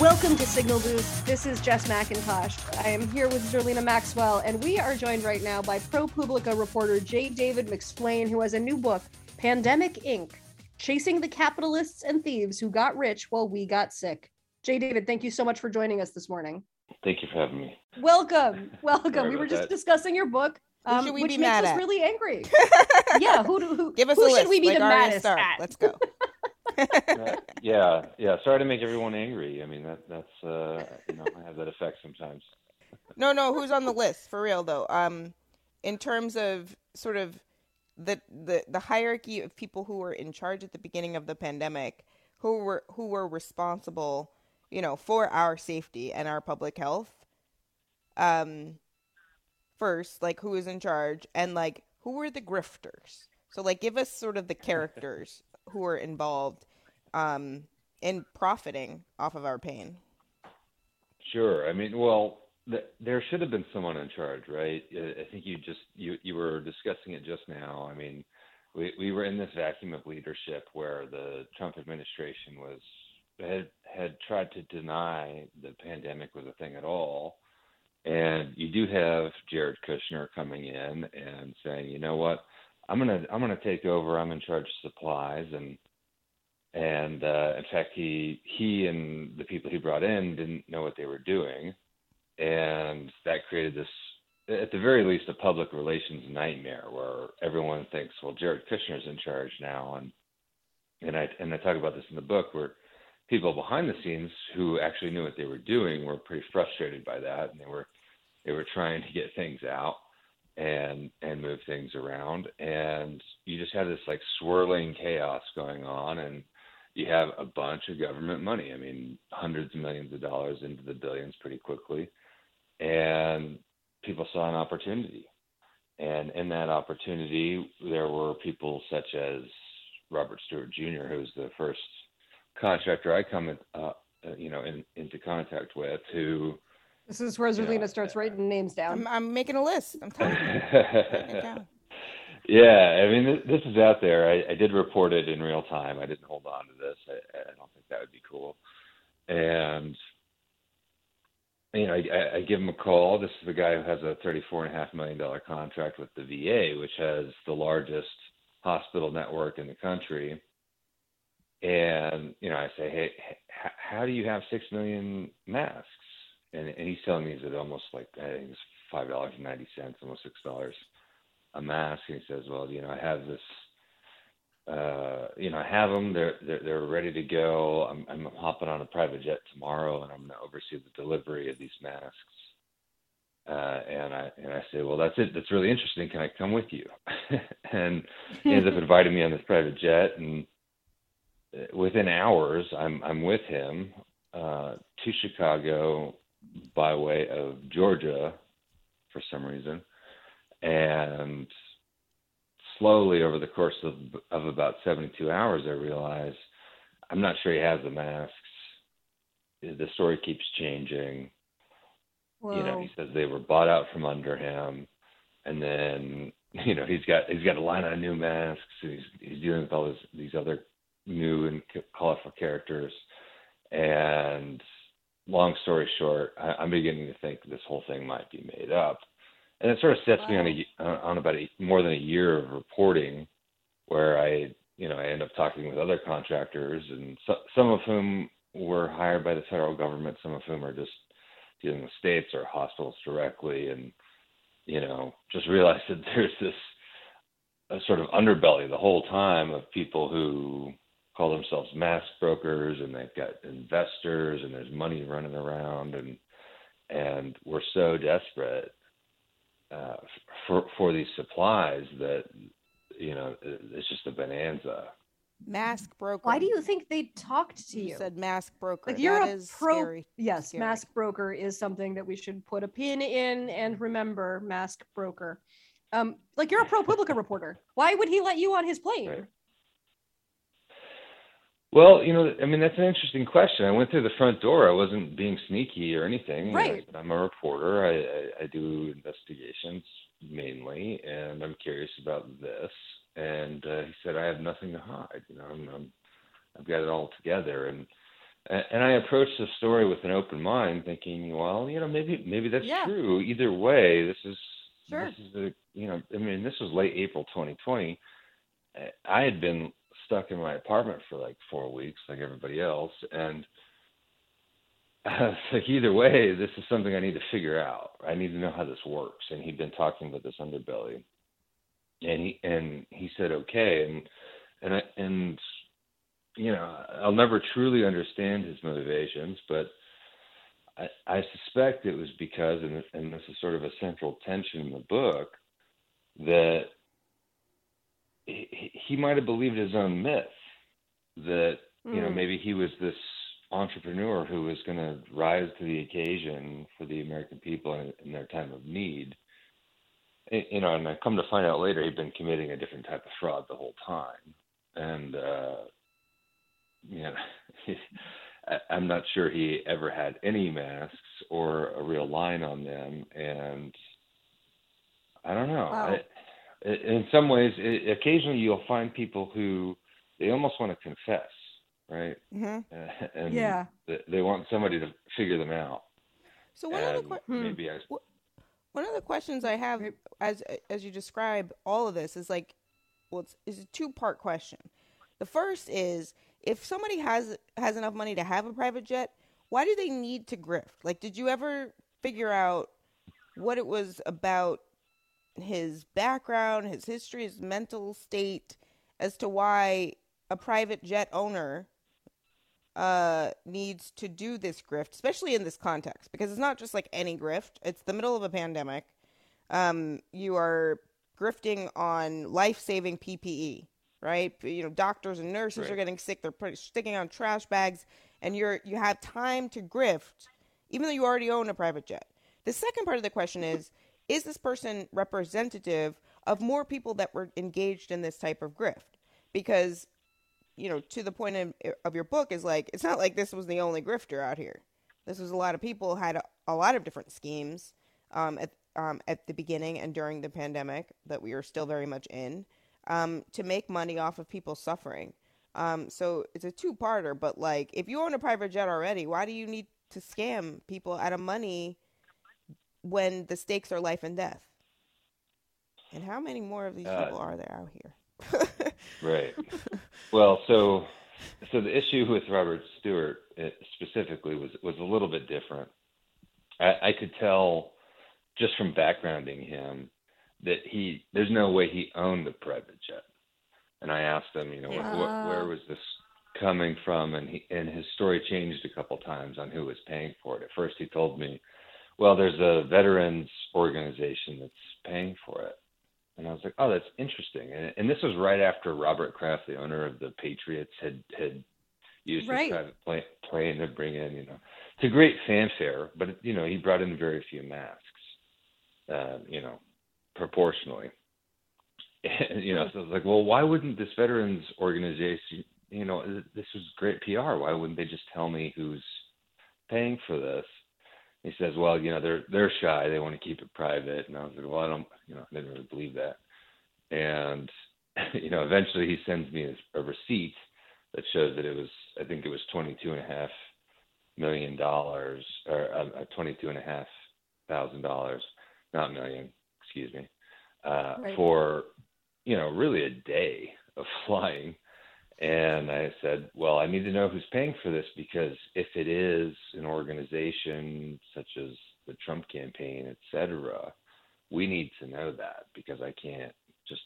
Welcome to Signal Boost. This is Jess McIntosh. I am here with Zerlina Maxwell, and we are joined right now by ProPublica reporter J. David McSwane, who has a new book, Pandemic Inc. Chasing the Capitalists and Thieves Who Got Rich While We Got Sick. J. David, thank you so much for joining us this morning. Thank you for having me. Welcome. Welcome. we were just that. discussing your book. Um, which makes us at? really angry. yeah, who do who, give us who a should list, we be like the maddest at? Let's go. yeah, yeah. Sorry to make everyone angry. I mean, that that's uh, you know, I have that effect sometimes. no, no. Who's on the list for real though? Um, in terms of sort of the the the hierarchy of people who were in charge at the beginning of the pandemic, who were who were responsible, you know, for our safety and our public health. Um, first, like who is in charge, and like who were the grifters. So, like, give us sort of the characters who are involved um, in profiting off of our pain. Sure. I mean, well, there should have been someone in charge, right? I think you just you you were discussing it just now. I mean, we we were in this vacuum of leadership where the Trump administration was had had tried to deny the pandemic was a thing at all. And you do have Jared Kushner coming in and saying, you know what, I'm gonna I'm gonna take over. I'm in charge of supplies, and and uh, in fact, he he and the people he brought in didn't know what they were doing, and that created this, at the very least, a public relations nightmare where everyone thinks, well, Jared Kushner's in charge now, and and I and I talk about this in the book where people behind the scenes who actually knew what they were doing were pretty frustrated by that, and they were they were trying to get things out and and move things around, and you just have this like swirling chaos going on, and you have a bunch of government money. I mean, hundreds of millions of dollars into the billions pretty quickly. And people saw an opportunity. And in that opportunity, there were people such as Robert Stewart Jr., who's the first contractor I come, uh, uh, you know, in, into contact with, who. This is where Zerlina you know, starts writing names down. I'm, I'm, making a list. I'm telling you. Yeah, I mean, this is out there. I, I did report it in real time. I didn't hold on to this. I, I don't think that would be cool. And you know, I, I give him a call. This is the guy who has a thirty-four and a half million dollar contract with the VA, which has the largest hospital network in the country. And you know, I say, hey, h- how do you have six million masks? And, and he's telling me that almost like I think it's five dollars and ninety cents, almost six dollars a mask and he says, "Well, you know, I have this, uh, you know, I have them. They're they're, they're ready to go. I'm I'm hopping on a private jet tomorrow, and I'm going to oversee the delivery of these masks." Uh, and I and I say, "Well, that's it. That's really interesting. Can I come with you?" and he ends up inviting me on this private jet, and uh, within hours, I'm I'm with him uh, to Chicago by way of Georgia for some reason and slowly over the course of, of about 72 hours, I realized I'm not sure he has the masks. The story keeps changing. Whoa. You know, he says they were bought out from under him, and then you know he's got he's got a line of new masks. He's he's dealing with all this, these other new and colorful characters, and long story short, I, I'm beginning to think this whole thing might be made up and it sort of sets wow. me on a uh, on about a, more than a year of reporting, where I you know I end up talking with other contractors, and so, some of whom were hired by the federal government, some of whom are just dealing with states or hospitals directly, and you know just realized that there's this a sort of underbelly the whole time of people who call themselves mask brokers and they've got investors and there's money running around and and we're so desperate uh, for for these supplies that you know it's just a bonanza. Mask broker. Why do you think they talked to you? You said mask broker. Like you're that a pro. Scary. Yes, scary. mask broker is something that we should put a pin in and remember. Mask broker. Um, like you're a ProPublica reporter. Why would he let you on his plane? Right. Well, you know, I mean, that's an interesting question. I went through the front door. I wasn't being sneaky or anything. Right. I, am a reporter. I, I, I do investigations mainly, and I'm curious about this. And uh, he said, I have nothing to hide. You know, I'm, I'm, I've got it all together. And and I approached the story with an open mind, thinking, well, you know, maybe maybe that's Yeah. true. Either way, this is Sure. this is a you know, I mean, this was late April 2020. Uh, I had been stuck in my apartment for like four weeks, like everybody else, and it's like either way, this is something I need to figure out. I need to know how this works. And he'd been talking about this underbelly, and he and he said okay, and and I, and you know, I'll never truly understand his motivations, but I, I suspect it was because, and, and this is sort of a central tension in the book, that he, might have believed his own myth that you know Mm. maybe he was this entrepreneur who was going to rise to the occasion for the American people in, in their time of need. You know, and I come to find out later he'd been committing a different type of fraud the whole time, and uh, you know, I, I'm not sure he ever had any masks or a real line on them, and I don't know. Wow. I, in some ways, i occasionally you'll find people who they almost want to confess, right? hmm Uh, and Yeah. th- they want somebody to figure them out. So one of the que- Hmm. maybe I, one of the questions I have as as you describe all of this is like, well, it's, it's a two part question. The first is if somebody has has enough money to have a private jet, why do they need to grift? Like, did you ever figure out what it was about his background, his history, his mental state, as to why a private jet owner uh, needs to do this grift, especially in this context, because it's not just like any grift. It's the middle of a pandemic. Um, you are grifting on life-saving PPE, right? You know, doctors and nurses are getting sick. They're putting, sticking on trash bags, and you're you have time to grift, even though you already own a private jet. The second part of the question is: Is this person representative of more people that were engaged in this type of grift? Because you know, to the point of, of your book is like, it's not like this was the only grifter out here. This was a lot of people had a, a lot of different schemes um, at um, at the beginning and during the pandemic that we are still very much in um, to make money off of people suffering. Um, so it's a two parter, but like, if you own a private jet already, why do you need to scam people out of money when the stakes are life and death? And how many more of these Uh, people are there out here? Right. well, so so the issue with Robert Stewart uh, specifically was was a little bit different. I, I could tell just from backgrounding him that he there's no way he owned a private jet. And I asked him, you know, what, what, where Ah. was this coming from? And he and his story changed a couple times on who was paying for it. At first, he told me, well, there's a veterans organization that's paying for it. And I was like, oh, that's interesting. And, and this was right after Robert Kraft, the owner of the Patriots, had had used Right. his private plane, plane to bring in, you know, it's a great fanfare. But you know, he brought in very few masks, uh, you know, proportionally. And, you know, so I was like, well, why wouldn't this veterans organization, you know, this was great PR. Why wouldn't they just tell me who's paying for this? He says, well, you know, they're they're shy. They want to keep it private. And I was like, well, I don't, you know, I didn't really believe that. And you know, eventually he sends me a, a receipt that shows that it was, I think it was twenty-two and a half million dollars, or uh, twenty-two and a half thousand dollars, not million, excuse me, uh, Right. for you know, really a day of flying. And I said, well, I need to know who's paying for this because if it is an organization such as the Trump campaign, et cetera, we need to know that because I can't just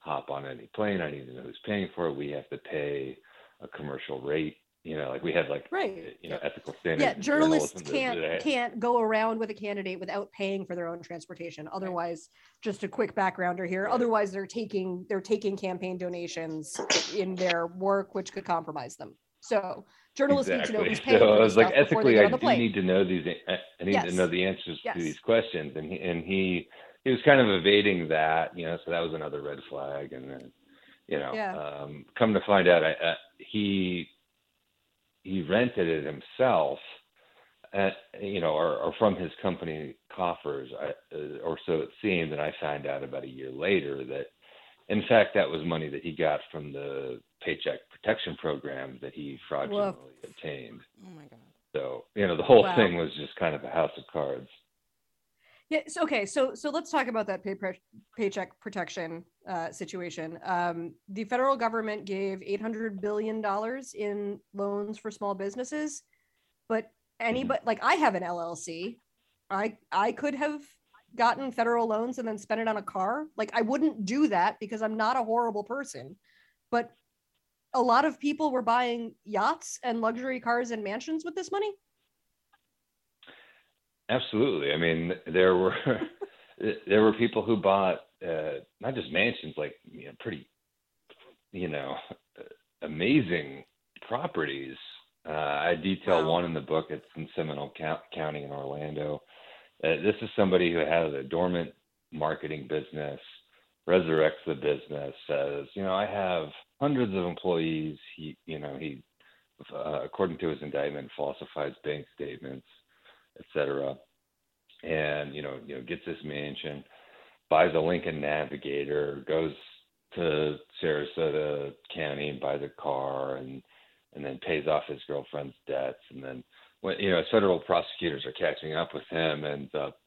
hop on any plane. I need to know who's paying for it. We have to pay a commercial rate. You know, like we have like Right. you know ethical standards. Yeah, journalists can't I- can't go around with a candidate without paying for their own transportation. Otherwise, just a quick backgrounder here. Right. Otherwise, they're taking they're taking campaign donations in their work, which could compromise them. So journalists need to know who's paying So for I was like, stuff before they ethically, I do plane. need to know these. I I need to know the answers Yes. to these questions. And he, and he he was kind of evading that, you know, so that was another red flag. And then, you know, Yeah. um, come to find out, I, uh, he he rented it himself, at, you know, or, or from his company coffers, I, uh, or so it seemed. And I found out about a year later that, in fact, that was money that he got from the Paycheck Protection Program that he fraudulently obtained. Oh my god. So, you know, the whole Wow. thing was just kind of a house of cards. Yeah. So, okay. So so let's talk about that pay pre- paycheck protection uh, situation. Um, the federal government gave eight hundred billion dollars in loans for small businesses, but anybody like I have an LLC, I I could have gotten federal loans and then spent it on a car. Like I wouldn't do that because I'm not a horrible person, but a lot of people were buying yachts and luxury cars and mansions with this money. Absolutely. I mean, there were there were people who bought uh, not just mansions, like you know, pretty, you know, amazing properties. Uh, I detail Wow. one in the book. It's in Seminole Count- County in Orlando. Uh, this is somebody who has a dormant marketing business, resurrects the business, says, you know, I have hundreds of employees. He, you know, he, uh, according to his indictment, falsifies bank statements et cetera. And you know, you know, gets this mansion, buys a Lincoln Navigator, goes to Sarasota County and buys a car, and and then pays off his girlfriend's debts, and then when you know, federal prosecutors are catching up with him, and ends up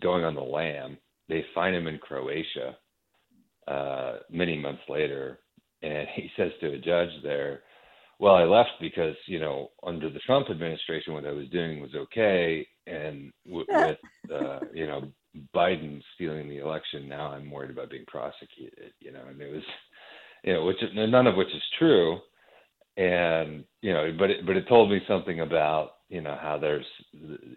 going on the lam. They find him in Croatia uh, many months later, and he says to a judge there, well, I left because you know under the Trump administration, what I was doing was okay, and w- with uh, you know Biden stealing the election, now I'm worried about being prosecuted. You know, and it was you know which none of which is true, and you know, but it, but it told me something about you know how there's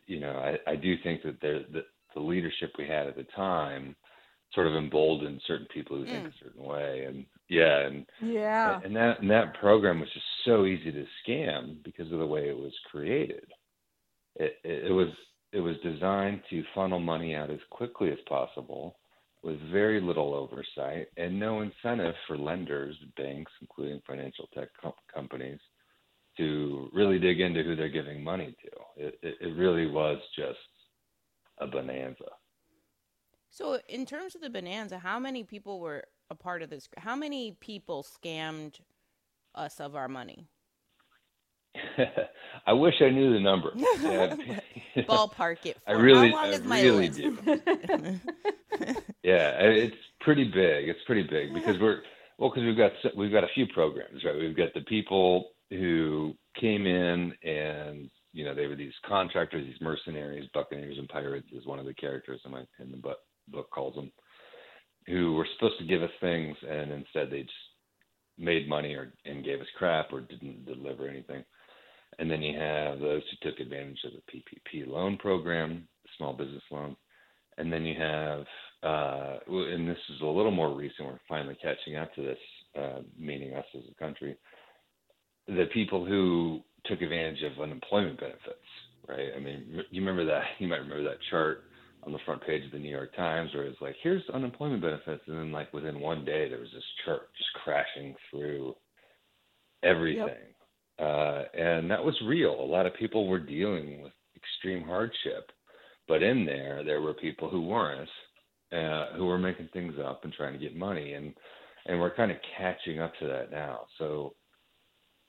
you know I, I do think that there the, the leadership we had at the time sort of embolden certain people who think Mm. a certain way, and yeah, and Yeah. and that and that program was just so easy to scam because of the way it was created. It, it, it was it was designed to funnel money out as quickly as possible, with very little oversight and no incentive for lenders, banks, including financial tech com- companies, to really dig into who they're giving money to. It, it, it really was just a bonanza. So, in terms of the bonanza, how many people were a part of this? How many people scammed us of our money? I wish I knew the number. Ballpark it. For. I really, how long I is my really do. Yeah, it's pretty big. It's pretty big because we're well because we've got we've got a few programs, right? We've got the people who came in and you know they were these contractors, these mercenaries, buccaneers, and pirates is one of the characters in my in the book, book calls them, who were supposed to give us things and instead they just made money or and gave us crap or didn't deliver anything. And then you have those who took advantage of the PPP loan program, small business loan. And then you have, uh, and this is a little more recent, we're finally catching up to this, uh, meaning us as a country, the people who took advantage of unemployment benefits, right? I mean, you remember that, you might remember that chart on the front page of the New York Times where it's like, here's unemployment benefits. And then, like, within one day, there was this chart just crashing through everything. Uh, and that was real. A lot of people were dealing with extreme hardship. But in there, there were people who weren't, uh, who were making things up and trying to get money. And, and we're kind of catching up to that now. So,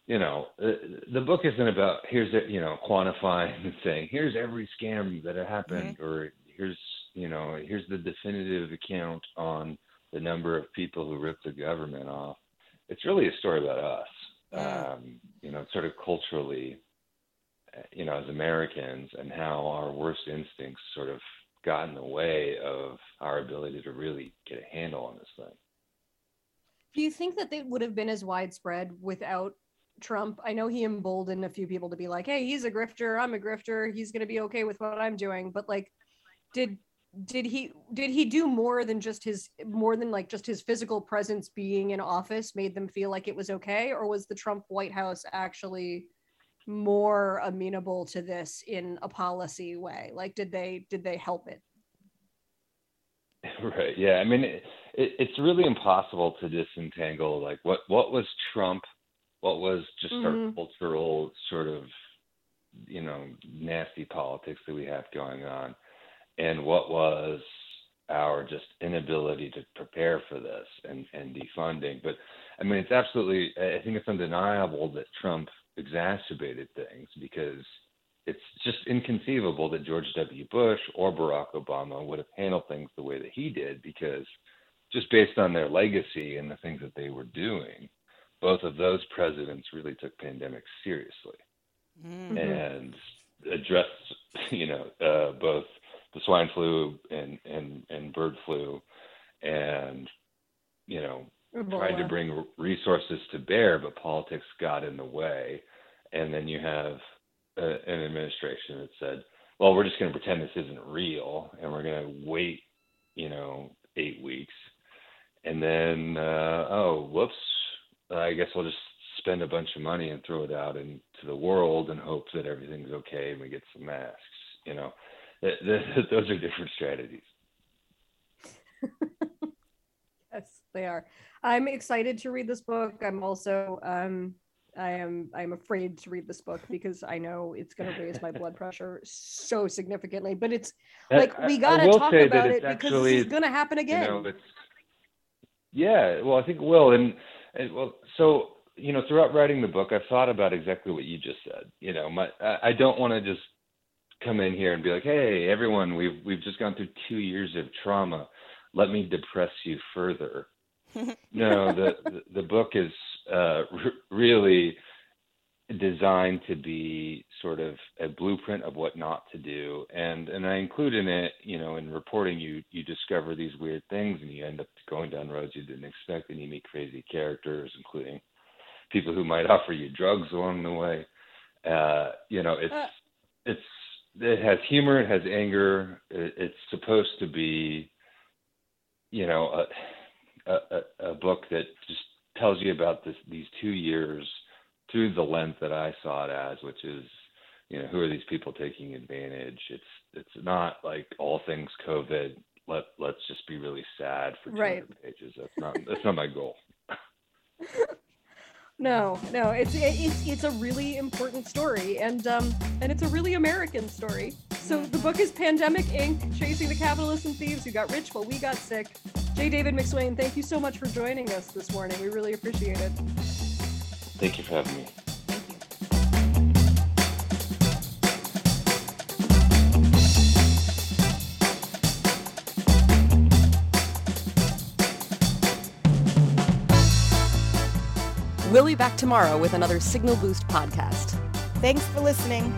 you know, the, the book isn't about here's the, you know quantifying and saying here's every scam that happened or here's you know here's the definitive account on the number of people who ripped the government off. It's really a story about us. Um, you know, sort of culturally, you know, as Americans, and how our worst instincts sort of got in the way of our ability to really get a handle on this thing. Do you think that they would have been as widespread without Trump? I know he emboldened a few people to be like, "Hey, he's a grifter. I'm a grifter. He's going to be okay with what I'm doing." But like, did did he did he do more than just his more than like just his physical presence being in office made them feel like it was okay, or was the Trump White House actually more amenable to this in a policy way? Like, did they did they help it? Right. Yeah. I mean, it, it, it's really impossible to disentangle like what what was Trump, what was just Mhm. our cultural sort of, you know, nasty politics that we have going on, and what was our just inability to prepare for this and and defunding. But I mean, it's absolutely. I think it's undeniable that Trump exacerbated things because it's just inconceivable that George W. Bush or Barack Obama would have handled things the way that he did because just based on their legacy and the things that they were doing, both of those presidents really took pandemics seriously Mm. and addressed, you know, uh, both the swine flu and, and, and bird flu and, you know, tried to bring resources to bear, but politics got in the way. And then you have uh, an administration that said, well, we're just going to pretend this isn't real and we're going to wait, you know, eight weeks. And then, uh, oh, whoops, I guess we'll just spend a bunch of money and throw it out into the world and hope that everything's okay and we get some masks. You know, Th- th- those are different strategies. Yes, they are. I'm excited to read this book. I'm also um I am I'm afraid to read this book because I know it's going to raise my blood pressure so significantly. But it's like we got to talk about it because actually, this going to happen again. You know, it's yeah. Well, I think it will, and, and well, so you know, throughout writing the book, I've thought about exactly what you just said. You know, my I, I don't want to just come in here and be like, hey, everyone, we've we've just gone through two years of trauma. Let me depress you further. no, the, the the book is uh, r- really designed to be sort of a blueprint of what not to do and and I include in it you know in reporting you you discover these weird things and you end up going down roads you didn't expect and you meet crazy characters including people who might offer you drugs along the way uh you know it's Uh. it's it has humor it has anger it, it's supposed to be you know a, a a- book that just tells you about this these two years through the lens that I saw it as, which is, you know, who are these people taking advantage? It's it's not like all things COVID. Let let's just be really sad for 200 Right. pages. That's not that's not my goal. No, no, it's it's it's a really important story, and um, and it's a really American story. So the book is Pandemic Inc. Chasing the Capitalists and Thieves Who Got Rich While We Got Sick. J. David McSwane, thank you so much for joining us this morning. We really appreciate it. Thank you for having me. We'll be back tomorrow with another Signal Boost podcast. Thanks for listening.